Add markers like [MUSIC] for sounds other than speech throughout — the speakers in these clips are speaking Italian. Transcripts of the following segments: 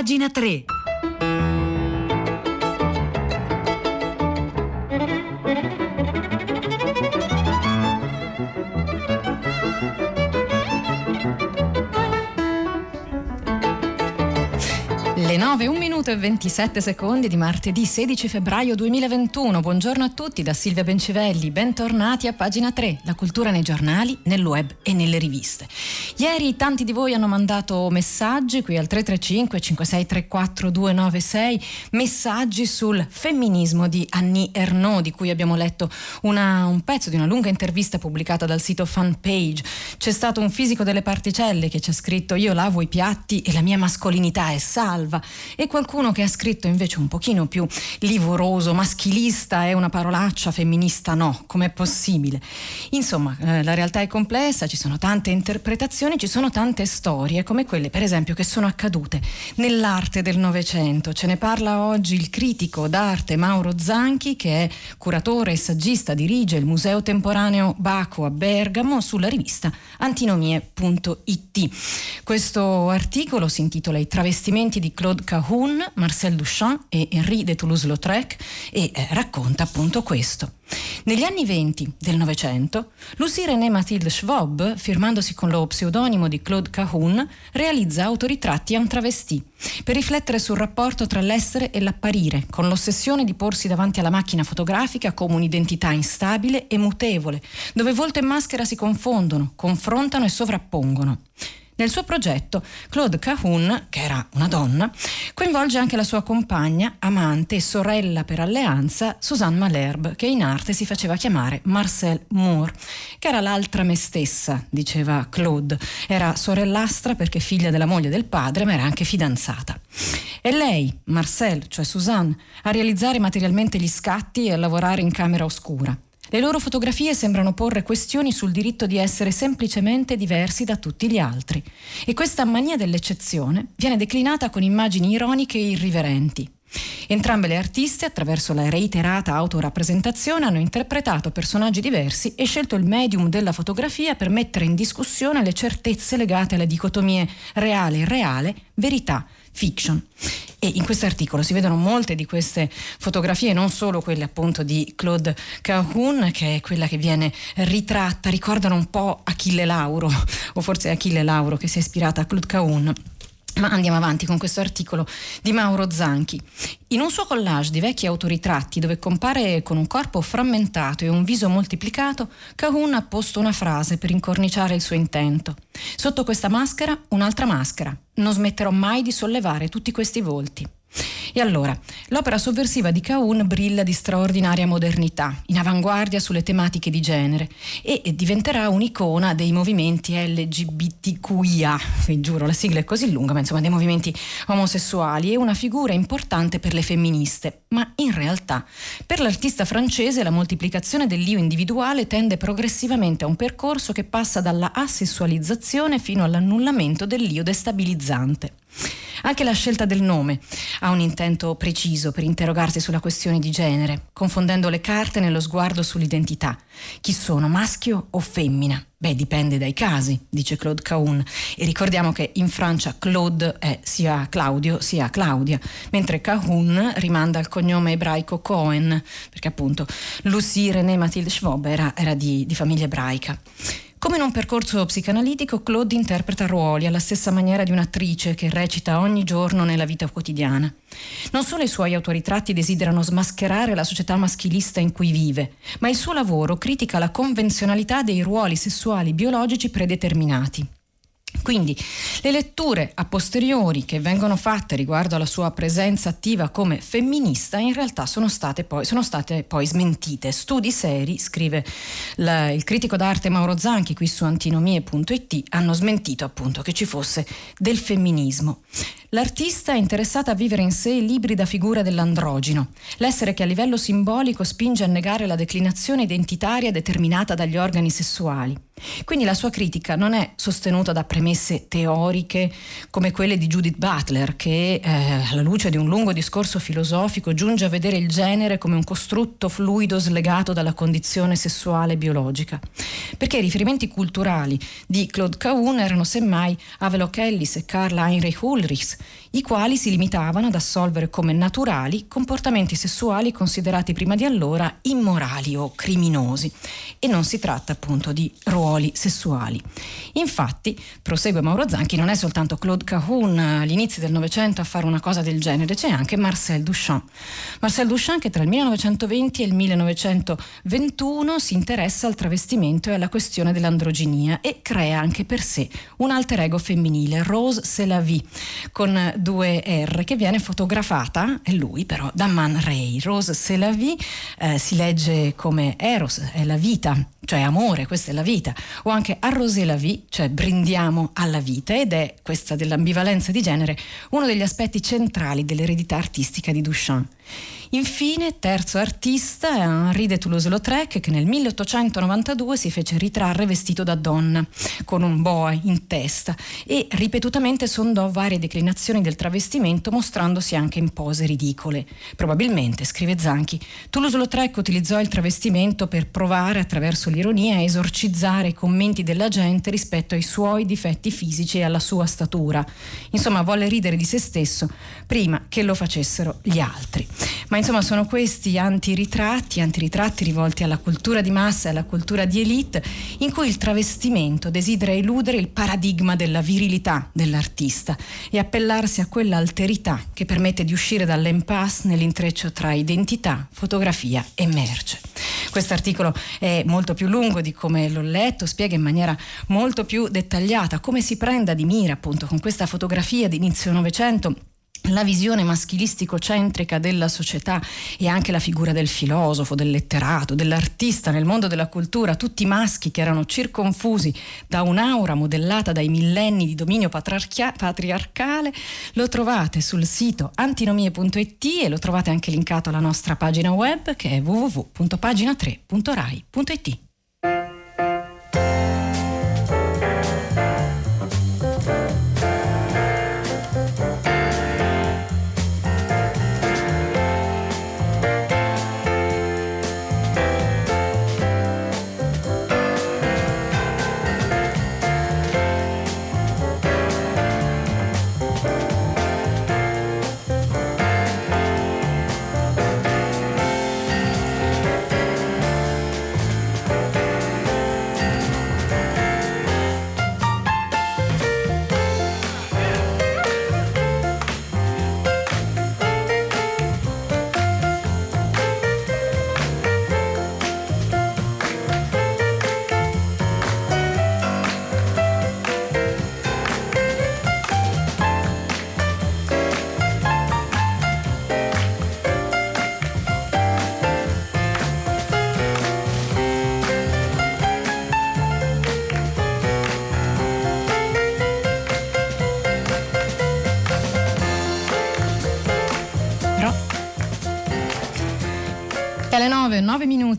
pagina 3. 9, 1 minuto e 27 secondi di martedì 16 febbraio 2021. Buongiorno a tutti da Silvia Bencivelli. Bentornati a pagina 3, la cultura nei giornali, nel web e nelle riviste. Ieri tanti di voi hanno mandato messaggi qui al 335 5634 296, messaggi sul femminismo di Annie Ernaux, di cui abbiamo letto una, un pezzo di una lunga intervista pubblicata dal sito Fanpage. C'è stato un fisico delle particelle che ci ha scritto io lavo i piatti e la mia mascolinità è salva e qualcuno che ha scritto invece un pochino più livoroso, maschilista è una parolaccia, femminista no, com'è possibile? Insomma, eh, la realtà è complessa, ci sono tante interpretazioni, ci sono tante storie, come quelle per esempio che sono accadute nell'arte del Novecento. Ce ne parla oggi il critico d'arte Mauro Zanchi, che è curatore e saggista, dirige il Museo Temporaneo Baco a Bergamo sulla rivista antinomie.it. Questo articolo si intitola I travestimenti di Claude Cahun, Marcel Duchamp e Henri de Toulouse-Lautrec e eh, racconta appunto questo. Negli anni venti del Novecento, Lucie René Mathilde Schwab, firmandosi con lo pseudonimo di Claude Cahun, realizza autoritratti a un travestì per riflettere sul rapporto tra l'essere e l'apparire, con l'ossessione di porsi davanti alla macchina fotografica come un'identità instabile e mutevole, dove volto e maschera si confondono, confrontano e sovrappongono. Nel suo progetto, Claude Cahun, che era una donna, coinvolge anche la sua compagna, amante e sorella per alleanza, Suzanne Malherbe, che in arte si faceva chiamare Marcel Moore, che era l'altra me stessa, diceva Claude. Era sorellastra perché figlia della moglie del padre, ma era anche fidanzata. E lei, Marcel, cioè Suzanne, a realizzare materialmente gli scatti e a lavorare in camera oscura. Le loro fotografie sembrano porre questioni sul diritto di essere semplicemente diversi da tutti gli altri. E questa mania dell'eccezione viene declinata con immagini ironiche e irriverenti. Entrambe le artiste, attraverso la reiterata autorappresentazione, hanno interpretato personaggi diversi e scelto il medium della fotografia per mettere in discussione le certezze legate alle dicotomie reale-reale, verità fiction. E in questo articolo si vedono molte di queste fotografie, non solo quelle appunto di Claude Cahun, che è quella che viene ritratta, ricordano un po' Achille Lauro, [LAUGHS] o forse Achille Lauro che si è ispirata a Claude Cahun. Ma andiamo avanti con questo articolo di Mauro Zanchi. In un suo collage di vecchi autoritratti dove compare con un corpo frammentato e un viso moltiplicato, Cahun ha posto una frase per incorniciare il suo intento. Sotto questa maschera, un'altra maschera. Non smetterò mai di sollevare tutti questi volti. E allora, l'opera sovversiva di Caun brilla di straordinaria modernità, in avanguardia sulle tematiche di genere e diventerà un'icona dei movimenti LGBTQIA, vi giuro la sigla è così lunga, ma insomma dei movimenti omosessuali e una figura importante per le femministe. Ma in realtà, per l'artista francese la moltiplicazione dell'io individuale tende progressivamente a un percorso che passa dalla asessualizzazione fino all'annullamento dell'io destabilizzante. Anche la scelta del nome ha un intento preciso per interrogarsi sulla questione di genere, confondendo le carte nello sguardo sull'identità. Chi sono, maschio o femmina? Beh, dipende dai casi, dice Claude Caun. E ricordiamo che in Francia Claude è sia Claudio sia Claudia, mentre Caun rimanda al cognome ebraico Cohen, perché appunto Lucie René Mathilde Schwab era, era di, di famiglia ebraica. Come in un percorso psicanalitico, Claude interpreta ruoli alla stessa maniera di un'attrice che recita ogni giorno nella vita quotidiana. Non solo i suoi autoritratti desiderano smascherare la società maschilista in cui vive, ma il suo lavoro critica la convenzionalità dei ruoli sessuali biologici predeterminati. Quindi le letture a posteriori che vengono fatte riguardo alla sua presenza attiva come femminista in realtà sono state poi, sono state poi smentite. Studi seri, scrive la, il critico d'arte Mauro Zanchi qui su antinomie.it, hanno smentito appunto che ci fosse del femminismo. L'artista è interessata a vivere in sé l'ibrida figura dell'androgino, l'essere che a livello simbolico spinge a negare la declinazione identitaria determinata dagli organi sessuali. Quindi la sua critica non è sostenuta da premesse teoriche come quelle di Judith Butler, che eh, alla luce di un lungo discorso filosofico giunge a vedere il genere come un costrutto fluido slegato dalla condizione sessuale biologica. Perché i riferimenti culturali di Claude Cahun erano semmai Havelock Ellis e Karl Heinrich Ulrichs, i quali si limitavano ad assolvere come naturali comportamenti sessuali considerati prima di allora immorali o criminosi. E non si tratta appunto di ruoli sessuali. Infatti, prosegue Mauro Zanchi, non è soltanto Claude Cahun all'inizio del Novecento a fare una cosa del genere, c'è anche Marcel Duchamp. Marcel Duchamp che tra il 1920 e il 1921 si interessa al travestimento e alla questione dell'androginia e crea anche per sé un alter ego femminile, Rose Selavi, con due R, che viene fotografata, è lui però, da Man Ray. Rose Selavi eh, si legge come Eros, è la vita, cioè amore, questa è la vita, o anche Arrosé la vie, cioè brindiamo alla vita, ed è questa dell'ambivalenza di genere uno degli aspetti centrali dell'eredità artistica di Duchamp. Infine, terzo artista è Henri de Toulouse-Lautrec che nel 1892 si fece ritrarre vestito da donna, con un boa in testa e ripetutamente sondò varie declinazioni del travestimento mostrandosi anche in pose ridicole. Probabilmente, scrive Zanchi, Toulouse-Lautrec utilizzò il travestimento per provare attraverso l'ironia a esorcizzare i commenti della gente rispetto ai suoi difetti fisici e alla sua statura. Insomma, volle ridere di se stesso prima che lo facessero gli altri. Ma insomma sono questi antiritratti, antiritratti rivolti alla cultura di massa e alla cultura di elite, in cui il travestimento desidera eludere il paradigma della virilità dell'artista e appellarsi a quella alterità che permette di uscire dall'impasse nell'intreccio tra identità, fotografia e merce. Questo articolo è molto più lungo di come l'ho letto, spiega in maniera molto più dettagliata come si prenda di mira appunto con questa fotografia di inizio Novecento la visione maschilistico-centrica della società e anche la figura del filosofo, del letterato, dell'artista nel mondo della cultura, tutti maschi che erano circonfusi da un'aura modellata dai millenni di dominio patriarcale, lo trovate sul sito antinomie.it e lo trovate anche linkato alla nostra pagina web che è www.pagina3.rai.it.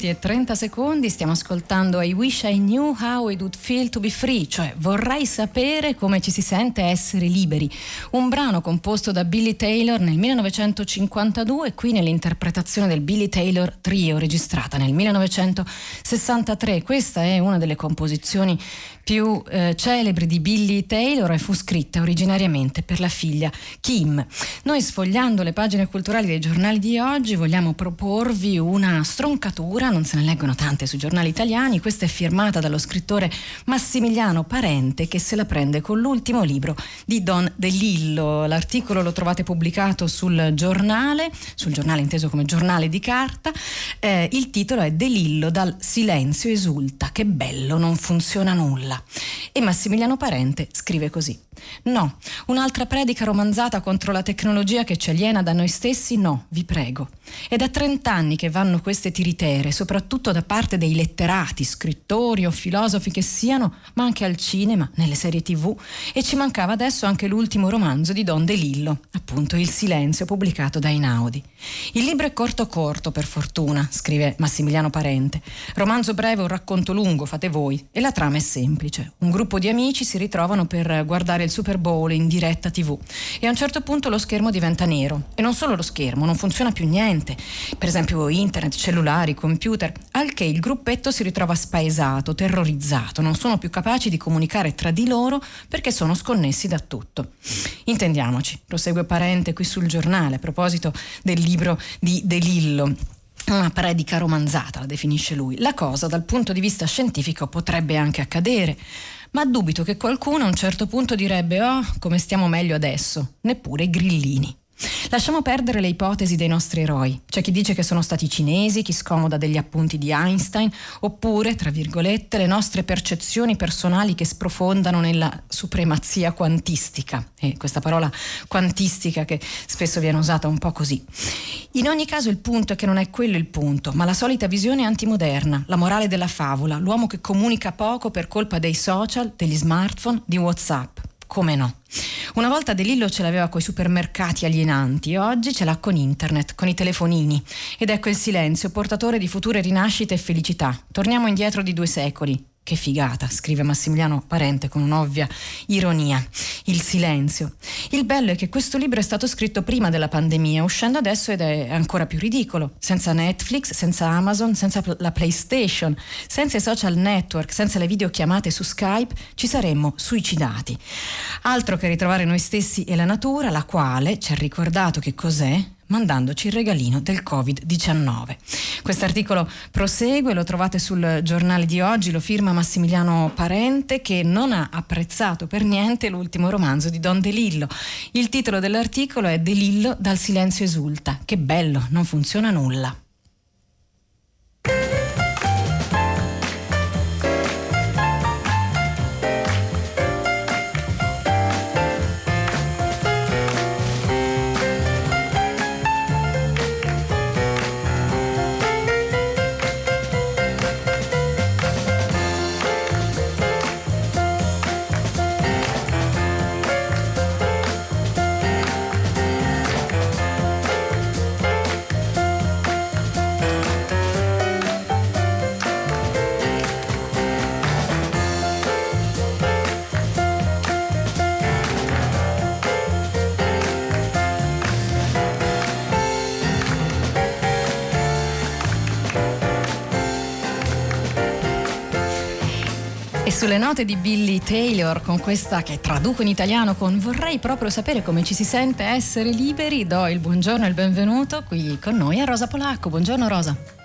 minuti e 30 secondi stiamo ascoltando I Wish I Knew How It Would Feel to Be Free, cioè vorrei sapere come ci si sente essere liberi. Un brano composto da Billy Taylor nel 1952 qui nell'interpretazione del Billy Taylor Trio registrata nel 1963. Questa è una delle composizioni più eh, celebri di Billy Taylor e fu scritta originariamente per la figlia Kim. Noi sfogliando le pagine culturali dei giornali di oggi vogliamo proporvi una stroncatura, non se ne leggono tante sui giornali italiani, questa è firmata dallo scrittore Massimiliano Parente che se la prende con l'ultimo libro di Don De Lillo. L'articolo lo trovate pubblicato sul giornale, sul giornale inteso come giornale di carta, eh, il titolo è De Lillo dal silenzio esulta, che bello, non funziona nulla. E Massimiliano Parente scrive così. No, un'altra predica romanzata contro la tecnologia che ci aliena da noi stessi? No, vi prego. È da trent'anni che vanno queste tiritere, soprattutto da parte dei letterati, scrittori o filosofi che siano, ma anche al cinema, nelle serie tv. E ci mancava adesso anche l'ultimo romanzo di Don De Lillo, appunto Il silenzio, pubblicato da Inaudi. Il libro è corto corto, per fortuna, scrive Massimiliano Parente. Romanzo breve o racconto lungo, fate voi. E la trama è semplice. Un gruppo di amici si ritrovano per guardare il Super Bowl in diretta TV e a un certo punto lo schermo diventa nero. E non solo lo schermo, non funziona più niente, per esempio internet, cellulari, computer, al che il gruppetto si ritrova spaesato, terrorizzato, non sono più capaci di comunicare tra di loro perché sono sconnessi da tutto. Intendiamoci, prosegue Parente qui sul giornale a proposito del libro di De Lillo. Una predica romanzata, la definisce lui. La cosa dal punto di vista scientifico potrebbe anche accadere, ma dubito che qualcuno a un certo punto direbbe oh, come stiamo meglio adesso, neppure i grillini. Lasciamo perdere le ipotesi dei nostri eroi. C'è chi dice che sono stati cinesi, chi scomoda degli appunti di Einstein, oppure, tra virgolette, le nostre percezioni personali che sprofondano nella supremazia quantistica. E questa parola quantistica che spesso viene usata un po' così. In ogni caso il punto è che non è quello il punto, ma la solita visione antimoderna, la morale della favola, l'uomo che comunica poco per colpa dei social, degli smartphone, di WhatsApp. Come no? Una volta De Lillo ce l'aveva coi supermercati alienanti, oggi ce l'ha con internet, con i telefonini. Ed ecco il silenzio, portatore di future rinascite e felicità. Torniamo indietro di due secoli. Che figata, scrive Massimiliano Parente con un'ovvia ironia. Il silenzio. Il bello è che questo libro è stato scritto prima della pandemia, uscendo adesso ed è ancora più ridicolo. Senza Netflix, senza Amazon, senza la PlayStation, senza i social network, senza le videochiamate su Skype, ci saremmo suicidati. Altro che ritrovare noi stessi e la natura, la quale ci ha ricordato che cos'è mandandoci il regalino del Covid-19. Questo articolo prosegue, lo trovate sul giornale di oggi, lo firma Massimiliano Parente che non ha apprezzato per niente l'ultimo romanzo di Don De Lillo. Il titolo dell'articolo è De Lillo dal silenzio esulta. Che bello, non funziona nulla. Sulle note di Billy Taylor con questa che traduco in italiano con vorrei proprio sapere come ci si sente essere liberi, do il buongiorno e il benvenuto qui con noi a Rosa Polacco. Buongiorno Rosa.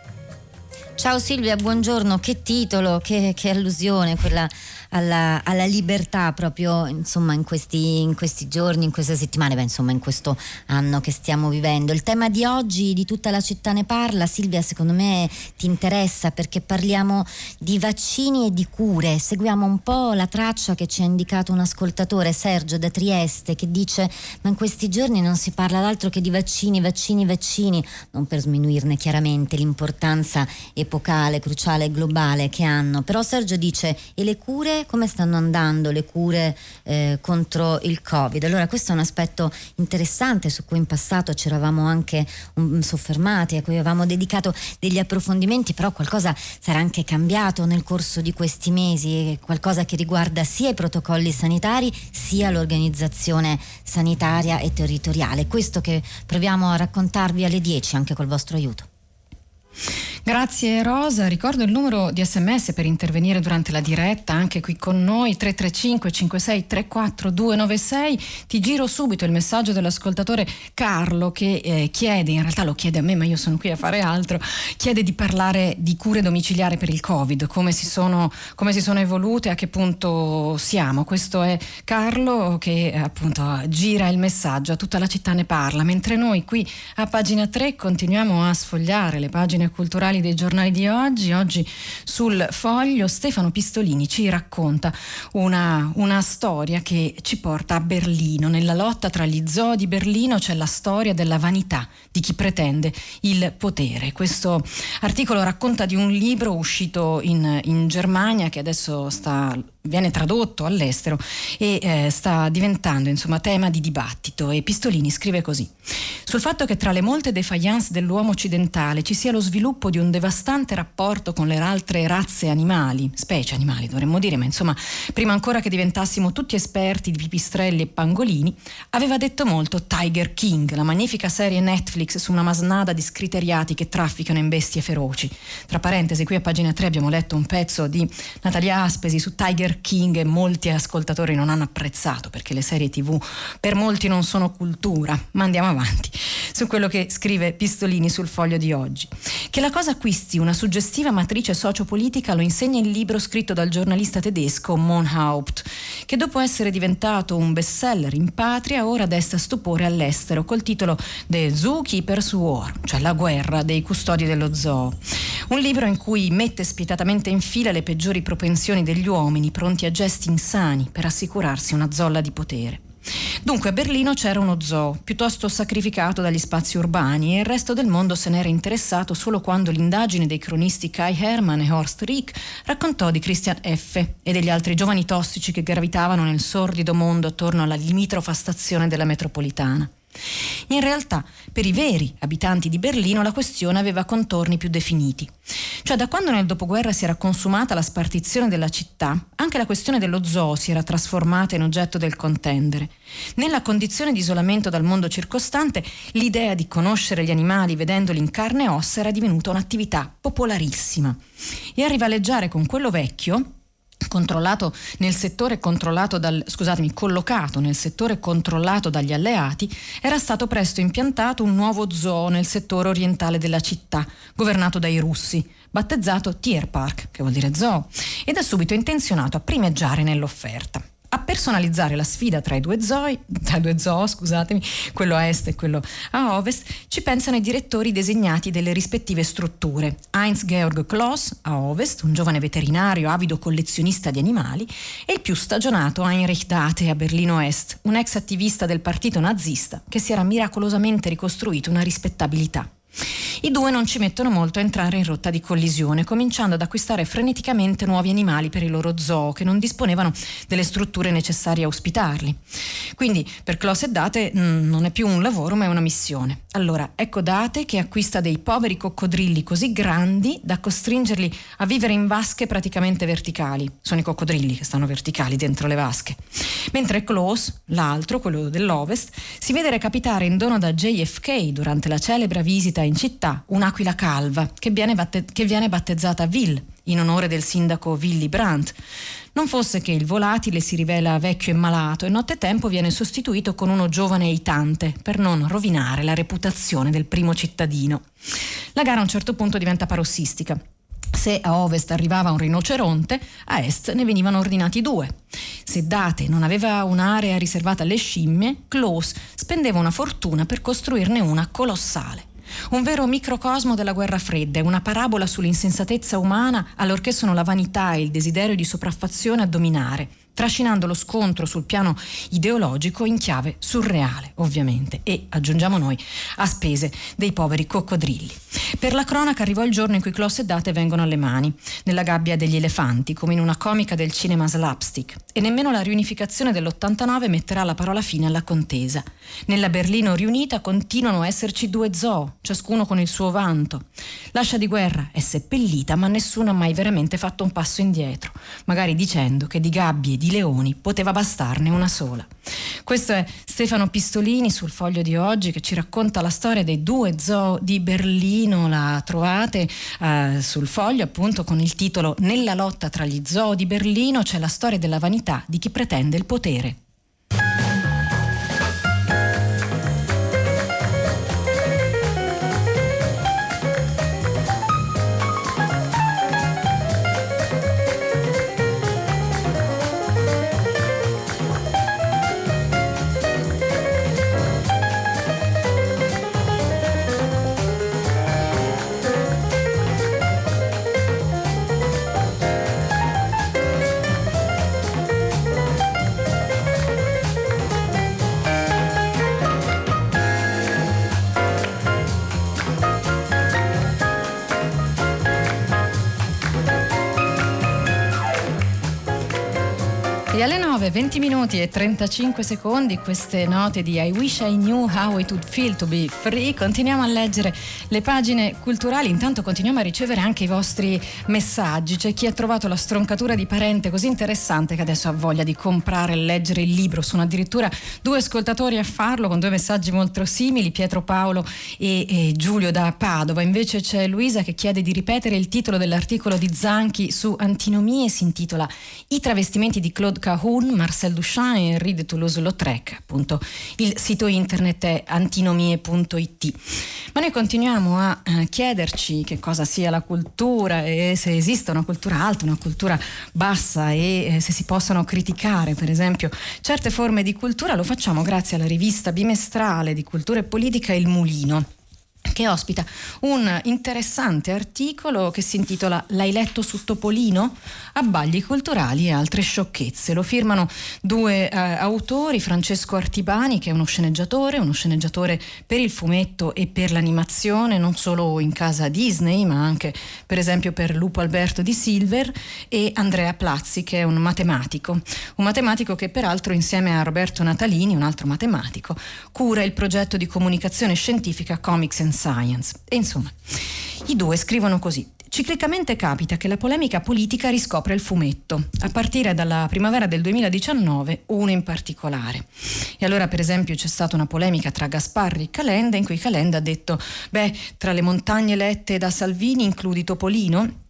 Ciao Silvia, buongiorno. Che titolo, che, che allusione quella alla, alla libertà proprio insomma, in, questi, in, questi, giorni, in queste settimane, beh, insomma in questo anno che stiamo vivendo. Il tema di oggi, di tutta la città ne parla, Silvia secondo me ti interessa perché parliamo di vaccini e di cure, seguiamo un po' la traccia che ci ha indicato un ascoltatore, Sergio da Trieste, che dice ma in questi giorni non si parla d'altro che di vaccini, vaccini, vaccini, non per sminuirne chiaramente l'importanza epocale, cruciale globale che hanno, però Sergio dice e le cure come stanno andando le cure eh, contro il Covid. Allora questo è un aspetto interessante su cui in passato ci eravamo anche um, soffermati, a cui avevamo dedicato degli approfondimenti, però qualcosa sarà anche cambiato nel corso di questi mesi, qualcosa che riguarda sia i protocolli sanitari sia l'organizzazione sanitaria e territoriale. Questo che proviamo a raccontarvi alle 10 anche col vostro aiuto. Grazie Rosa, ricordo il numero di sms per intervenire durante la diretta anche qui con noi 335 56 34 296. Ti giro subito il messaggio dell'ascoltatore Carlo che eh, chiede, in realtà lo chiede a me ma io sono qui a fare altro, chiede di parlare di cure domiciliari per il Covid, come si sono, come si sono evolute, a che punto siamo. Questo è Carlo che eh, appunto gira il messaggio, a tutta la città ne parla, mentre noi qui a pagina 3 continuiamo a sfogliare le pagine culturali principali dei giornali di oggi. Oggi sul foglio Stefano Pistolini ci racconta una, una storia che ci porta a Berlino. Nella lotta tra gli zoo di Berlino c'è la storia della vanità di chi pretende il potere. Questo articolo racconta di un libro uscito in, in Germania che adesso sta viene tradotto all'estero e eh, sta diventando insomma tema di dibattito e Pistolini scrive così sul fatto che tra le molte defiance dell'uomo occidentale ci sia lo sviluppo di un devastante rapporto con le altre razze animali, specie animali dovremmo dire, ma insomma prima ancora che diventassimo tutti esperti di pipistrelli e pangolini, aveva detto molto Tiger King, la magnifica serie Netflix su una masnada di scriteriati che trafficano in bestie feroci. Tra parentesi, qui a pagina 3 abbiamo letto un pezzo di Natalia Aspesi su Tiger King e molti ascoltatori non hanno apprezzato perché le serie tv per molti non sono cultura, ma andiamo avanti su quello che scrive Pistolini sul foglio di oggi. Che la cosa acquisti una suggestiva matrice sociopolitica lo insegna il libro scritto dal giornalista tedesco Mon Haupt, che dopo essere diventato un bestseller in patria ora desta stupore all'estero col titolo The Zookeeper's War, cioè la guerra dei custodi dello zoo. Un libro in cui mette spietatamente in fila le peggiori propensioni degli uomini pronti a gesti insani per assicurarsi una zolla di potere. Dunque a Berlino c'era uno zoo, piuttosto sacrificato dagli spazi urbani e il resto del mondo se n'era interessato solo quando l'indagine dei cronisti Kai Hermann e Horst Rieck raccontò di Christian F. e degli altri giovani tossici che gravitavano nel sordido mondo attorno alla limitrofa stazione della metropolitana. In realtà, per i veri abitanti di Berlino la questione aveva contorni più definiti. Cioè, da quando nel dopoguerra si era consumata la spartizione della città, anche la questione dello zoo si era trasformata in oggetto del contendere. Nella condizione di isolamento dal mondo circostante, l'idea di conoscere gli animali vedendoli in carne e ossa era divenuta un'attività popolarissima. E a rivaleggiare con quello vecchio, controllato nel settore controllato dal, scusatemi, collocato nel settore controllato dagli alleati, era stato presto impiantato un nuovo zoo nel settore orientale della città, governato dai russi, battezzato Tierpark, che vuol dire zoo, ed è subito intenzionato a primeggiare nell'offerta a personalizzare la sfida tra i due zoo, [LAUGHS] tra due zoo, scusatemi, quello a est e quello a ovest, ci pensano i direttori designati delle rispettive strutture. Heinz-Georg Kloss a ovest, un giovane veterinario avido collezionista di animali, e il più stagionato Heinrich Date a Berlino Est, un ex attivista del partito nazista che si era miracolosamente ricostruito una rispettabilità. I due non ci mettono molto a entrare in rotta di collisione, cominciando ad acquistare freneticamente nuovi animali per i loro zoo che non disponevano delle strutture necessarie a ospitarli. Quindi per Klaus e Date mh, non è più un lavoro ma è una missione. Allora ecco Date che acquista dei poveri coccodrilli così grandi da costringerli a vivere in vasche praticamente verticali. Sono i coccodrilli che stanno verticali dentro le vasche. Mentre Klaus, l'altro, quello dell'Ovest, si vede recapitare in dono da JFK durante la celebre visita in città un'aquila calva che viene, batte- che viene battezzata Will in onore del sindaco Willy Brandt. Non fosse che il volatile si rivela vecchio e malato e nottetempo viene sostituito con uno giovane eitante per non rovinare la reputazione del primo cittadino. La gara a un certo punto diventa parossistica. Se a ovest arrivava un rinoceronte, a est ne venivano ordinati due. Se Date non aveva un'area riservata alle scimmie, Klaus spendeva una fortuna per costruirne una colossale. Un vero microcosmo della guerra fredda, una parabola sull'insensatezza umana allorché sono la vanità e il desiderio di sopraffazione a dominare trascinando lo scontro sul piano ideologico in chiave surreale, ovviamente, e, aggiungiamo noi, a spese dei poveri coccodrilli. Per la cronaca arrivò il giorno in cui Kloss e Date vengono alle mani, nella gabbia degli elefanti, come in una comica del cinema slapstick, e nemmeno la riunificazione dell'89 metterà la parola fine alla contesa. Nella Berlino riunita continuano a esserci due zoo, ciascuno con il suo vanto. L'ascia di guerra è seppellita, ma nessuno ha mai veramente fatto un passo indietro, magari dicendo che di gabbie e di di leoni poteva bastarne una sola. Questo è Stefano Pistolini sul foglio di oggi che ci racconta la storia dei due zoo di Berlino, la trovate eh, sul foglio appunto con il titolo Nella lotta tra gli zoo di Berlino c'è la storia della vanità di chi pretende il potere. 9, 20 minuti e 35 secondi, queste note di I wish I knew how it would feel to be free. Continuiamo a leggere le pagine culturali, intanto continuiamo a ricevere anche i vostri messaggi. C'è chi ha trovato la stroncatura di parente così interessante che adesso ha voglia di comprare e leggere il libro. Sono addirittura due ascoltatori a farlo con due messaggi molto simili, Pietro Paolo e, e Giulio da Padova. Invece c'è Luisa che chiede di ripetere il titolo dell'articolo di Zanchi su antinomie, si intitola I travestimenti di Claude Cahun, Marcel Duchamp e Henri de Toulouse-Lautrec. Appunto, il sito internet è antinomie.it. Ma noi continuiamo a eh, chiederci che cosa sia la cultura e se esista una cultura alta, una cultura bassa e eh, se si possano criticare, per esempio, certe forme di cultura. Lo facciamo grazie alla rivista bimestrale di cultura e politica Il Mulino che ospita un interessante articolo che si intitola L'hai letto su Topolino? Abbagli culturali e altre sciocchezze. Lo firmano due eh, autori, Francesco Artibani, che è uno sceneggiatore, uno sceneggiatore per il fumetto e per l'animazione, non solo in casa Disney, ma anche per esempio per Lupo Alberto di Silver, e Andrea Plazzi, che è un matematico. Un matematico che peraltro insieme a Roberto Natalini, un altro matematico, cura il progetto di comunicazione scientifica Comics and Science. E insomma, i due scrivono così. Ciclicamente capita che la polemica politica riscopre il fumetto, a partire dalla primavera del 2019, uno in particolare. E allora, per esempio, c'è stata una polemica tra Gasparri e Calenda, in cui Calenda ha detto: Beh, tra le montagne lette da Salvini includi Topolino?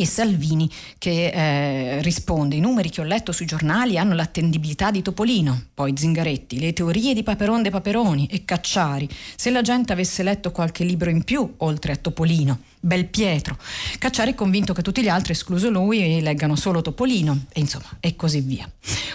E Salvini che eh, risponde. I numeri che ho letto sui giornali hanno l'attendibilità di Topolino poi Zingaretti le teorie di Paperon de Paperoni e Cacciari. Se la gente avesse letto qualche libro in più oltre a Topolino Belpietro. Cacciari è convinto che tutti gli altri, escluso lui, leggano solo Topolino e insomma, e così via.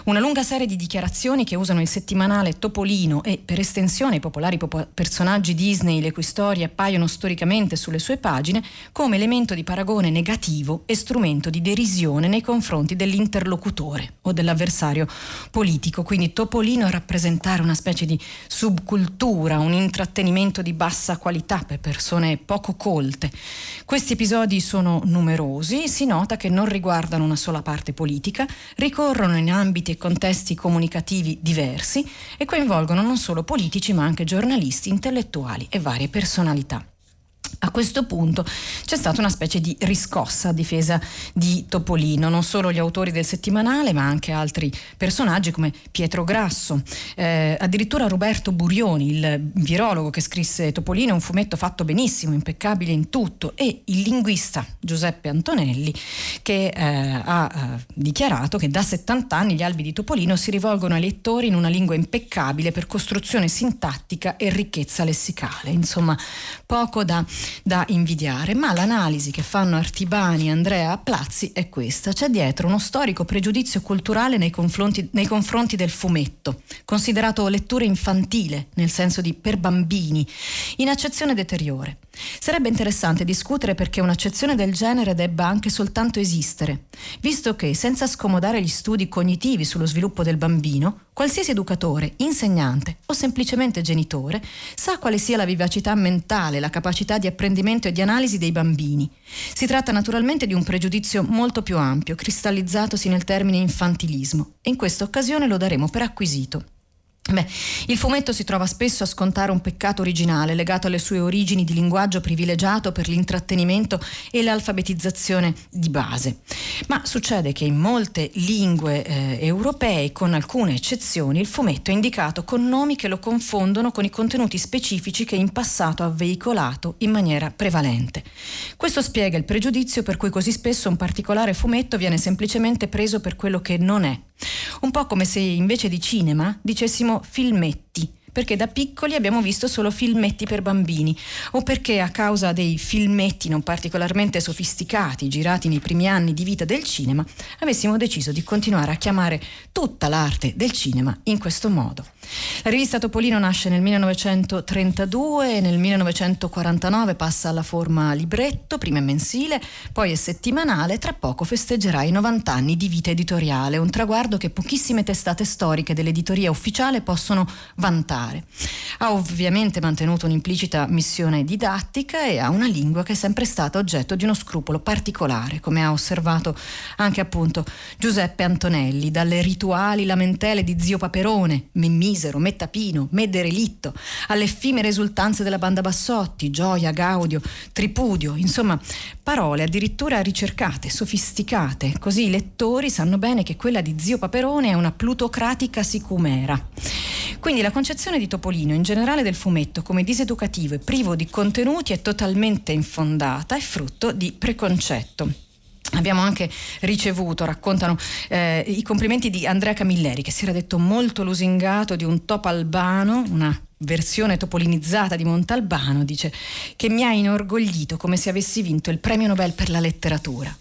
Una lunga serie di dichiarazioni che usano il settimanale Topolino e per estensione i popolari popo- personaggi Disney le cui storie appaiono storicamente sulle sue pagine come elemento di paragone negativo e strumento di derisione nei confronti dell'interlocutore o dell'avversario politico. Quindi Topolino rappresentare una specie di subcultura, un intrattenimento di bassa qualità per persone poco colte questi episodi sono numerosi, si nota che non riguardano una sola parte politica, ricorrono in ambiti e contesti comunicativi diversi e coinvolgono non solo politici ma anche giornalisti, intellettuali e varie personalità. A questo punto c'è stata una specie di riscossa a difesa di Topolino, non solo gli autori del settimanale ma anche altri personaggi come Pietro Grasso, eh, addirittura Roberto Burioni, il virologo che scrisse Topolino, un fumetto fatto benissimo, impeccabile in tutto, e il linguista Giuseppe Antonelli che eh, ha eh, dichiarato che da 70 anni gli albi di Topolino si rivolgono ai lettori in una lingua impeccabile per costruzione sintattica e ricchezza lessicale, insomma poco da da invidiare, ma l'analisi che fanno Artibani e Andrea Plazzi è questa. C'è dietro uno storico pregiudizio culturale nei confronti, nei confronti del fumetto, considerato lettura infantile, nel senso di per bambini, in accezione deteriore. Sarebbe interessante discutere perché un'accezione del genere debba anche soltanto esistere, visto che, senza scomodare gli studi cognitivi sullo sviluppo del bambino, qualsiasi educatore, insegnante o semplicemente genitore sa quale sia la vivacità mentale, la capacità di apprendimento e di analisi dei bambini. Si tratta naturalmente di un pregiudizio molto più ampio, cristallizzatosi nel termine infantilismo, e in questa occasione lo daremo per acquisito. Beh, il fumetto si trova spesso a scontare un peccato originale legato alle sue origini di linguaggio privilegiato per l'intrattenimento e l'alfabetizzazione di base. Ma succede che in molte lingue eh, europee, con alcune eccezioni, il fumetto è indicato con nomi che lo confondono con i contenuti specifici che in passato ha veicolato in maniera prevalente. Questo spiega il pregiudizio per cui così spesso un particolare fumetto viene semplicemente preso per quello che non è un po' come se invece di cinema dicessimo filmetti perché da piccoli abbiamo visto solo filmetti per bambini o perché a causa dei filmetti non particolarmente sofisticati girati nei primi anni di vita del cinema avessimo deciso di continuare a chiamare tutta l'arte del cinema in questo modo. La rivista Topolino nasce nel 1932 e nel 1949 passa alla forma libretto, prima è mensile, poi è settimanale, tra poco festeggerà i 90 anni di vita editoriale, un traguardo che pochissime testate storiche dell'editoria ufficiale possono vantare particolare. Ha ovviamente mantenuto un'implicita missione didattica e ha una lingua che è sempre stata oggetto di uno scrupolo particolare, come ha osservato anche appunto Giuseppe Antonelli, dalle rituali lamentele di zio Paperone, me misero, me tapino, me derelitto, alle effimere esultanze della banda Bassotti, gioia, gaudio, tripudio, insomma parole addirittura ricercate, sofisticate, così i lettori sanno bene che quella di zio Paperone è una plutocratica sicumera. Quindi la concezione di Topolino in generale del fumetto come diseducativo e privo di contenuti è totalmente infondata e frutto di preconcetto. Abbiamo anche ricevuto, raccontano eh, i complimenti di Andrea Camilleri che si era detto molto lusingato di un top albano, una versione topolinizzata di Montalbano, dice che mi ha inorgoglito come se avessi vinto il premio Nobel per la letteratura.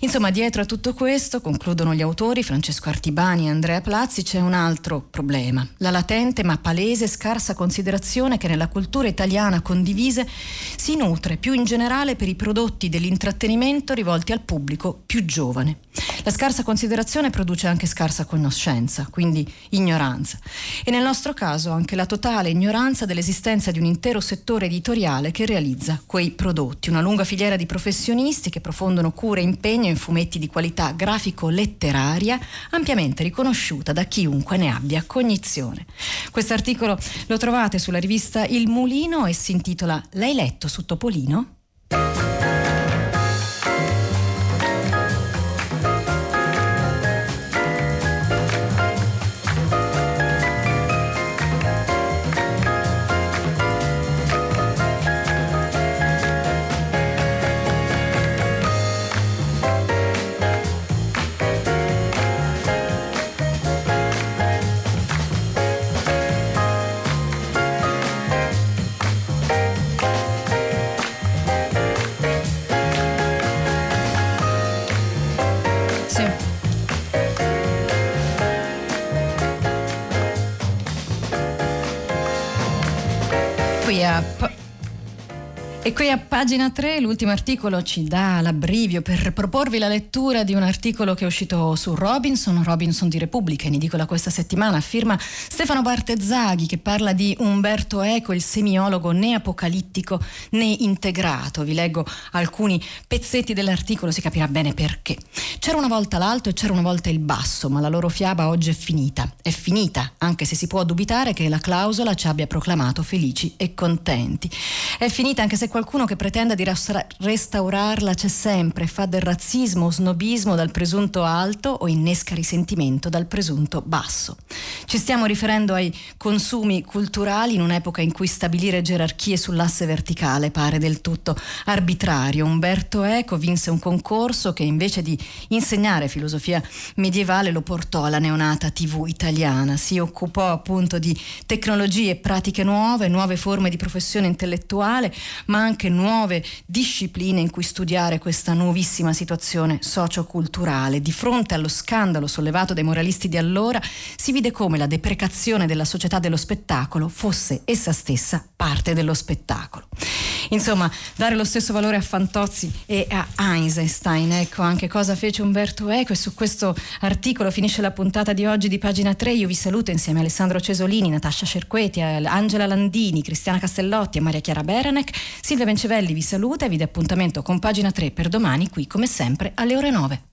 Insomma, dietro a tutto questo, concludono gli autori Francesco Artibani e Andrea Plazzi, c'è un altro problema, la latente ma palese scarsa considerazione che nella cultura italiana condivise si nutre più in generale per i prodotti dell'intrattenimento rivolti al pubblico più giovane. La scarsa considerazione produce anche scarsa conoscenza, quindi ignoranza. E nel nostro caso anche la totale ignoranza dell'esistenza di un intero settore editoriale che realizza quei prodotti, una lunga filiera di professionisti che profondono cura e impegno in fumetti di qualità grafico-letteraria ampiamente riconosciuta da chiunque ne abbia cognizione. Questo articolo lo trovate sulla rivista Il Mulino e si intitola L'hai letto su Topolino? Up e qui a pagina 3 l'ultimo articolo ci dà l'abbrivio per proporvi la lettura di un articolo che è uscito su Robinson, Robinson di Repubblica, in edicola questa settimana, firma Stefano Bartezzaghi che parla di Umberto Eco, il semiologo né apocalittico né integrato. Vi leggo alcuni pezzetti dell'articolo, si capirà bene perché. C'era una volta l'alto e c'era una volta il basso, ma la loro fiaba oggi è finita. È finita, anche se si può dubitare che la clausola ci abbia proclamato felici e contenti. È finita anche se qualcuno che pretenda di restaurarla c'è sempre, fa del razzismo o snobismo dal presunto alto o innesca risentimento dal presunto basso. Ci stiamo riferendo ai consumi culturali in un'epoca in cui stabilire gerarchie sull'asse verticale pare del tutto arbitrario. Umberto Eco vinse un concorso che invece di insegnare filosofia medievale lo portò alla neonata TV italiana. Si occupò appunto di tecnologie e pratiche nuove, nuove forme di professione intellettuale, ma anche nuove discipline in cui studiare questa nuovissima situazione socioculturale. Di fronte allo scandalo sollevato dai moralisti di allora, si vide come la deprecazione della società dello spettacolo fosse essa stessa parte dello spettacolo. Insomma, dare lo stesso valore a Fantozzi e a Einstein, ecco anche cosa fece Umberto Eco e su questo articolo finisce la puntata di oggi di pagina 3. Io vi saluto insieme a Alessandro Cesolini, Natascia Cerqueti, Angela Landini, Cristiana Castellotti e Maria Chiara Beranec. Silvia Bencevelli vi saluta e vi dà appuntamento con pagina 3 per domani qui come sempre alle ore 9.